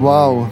Uau!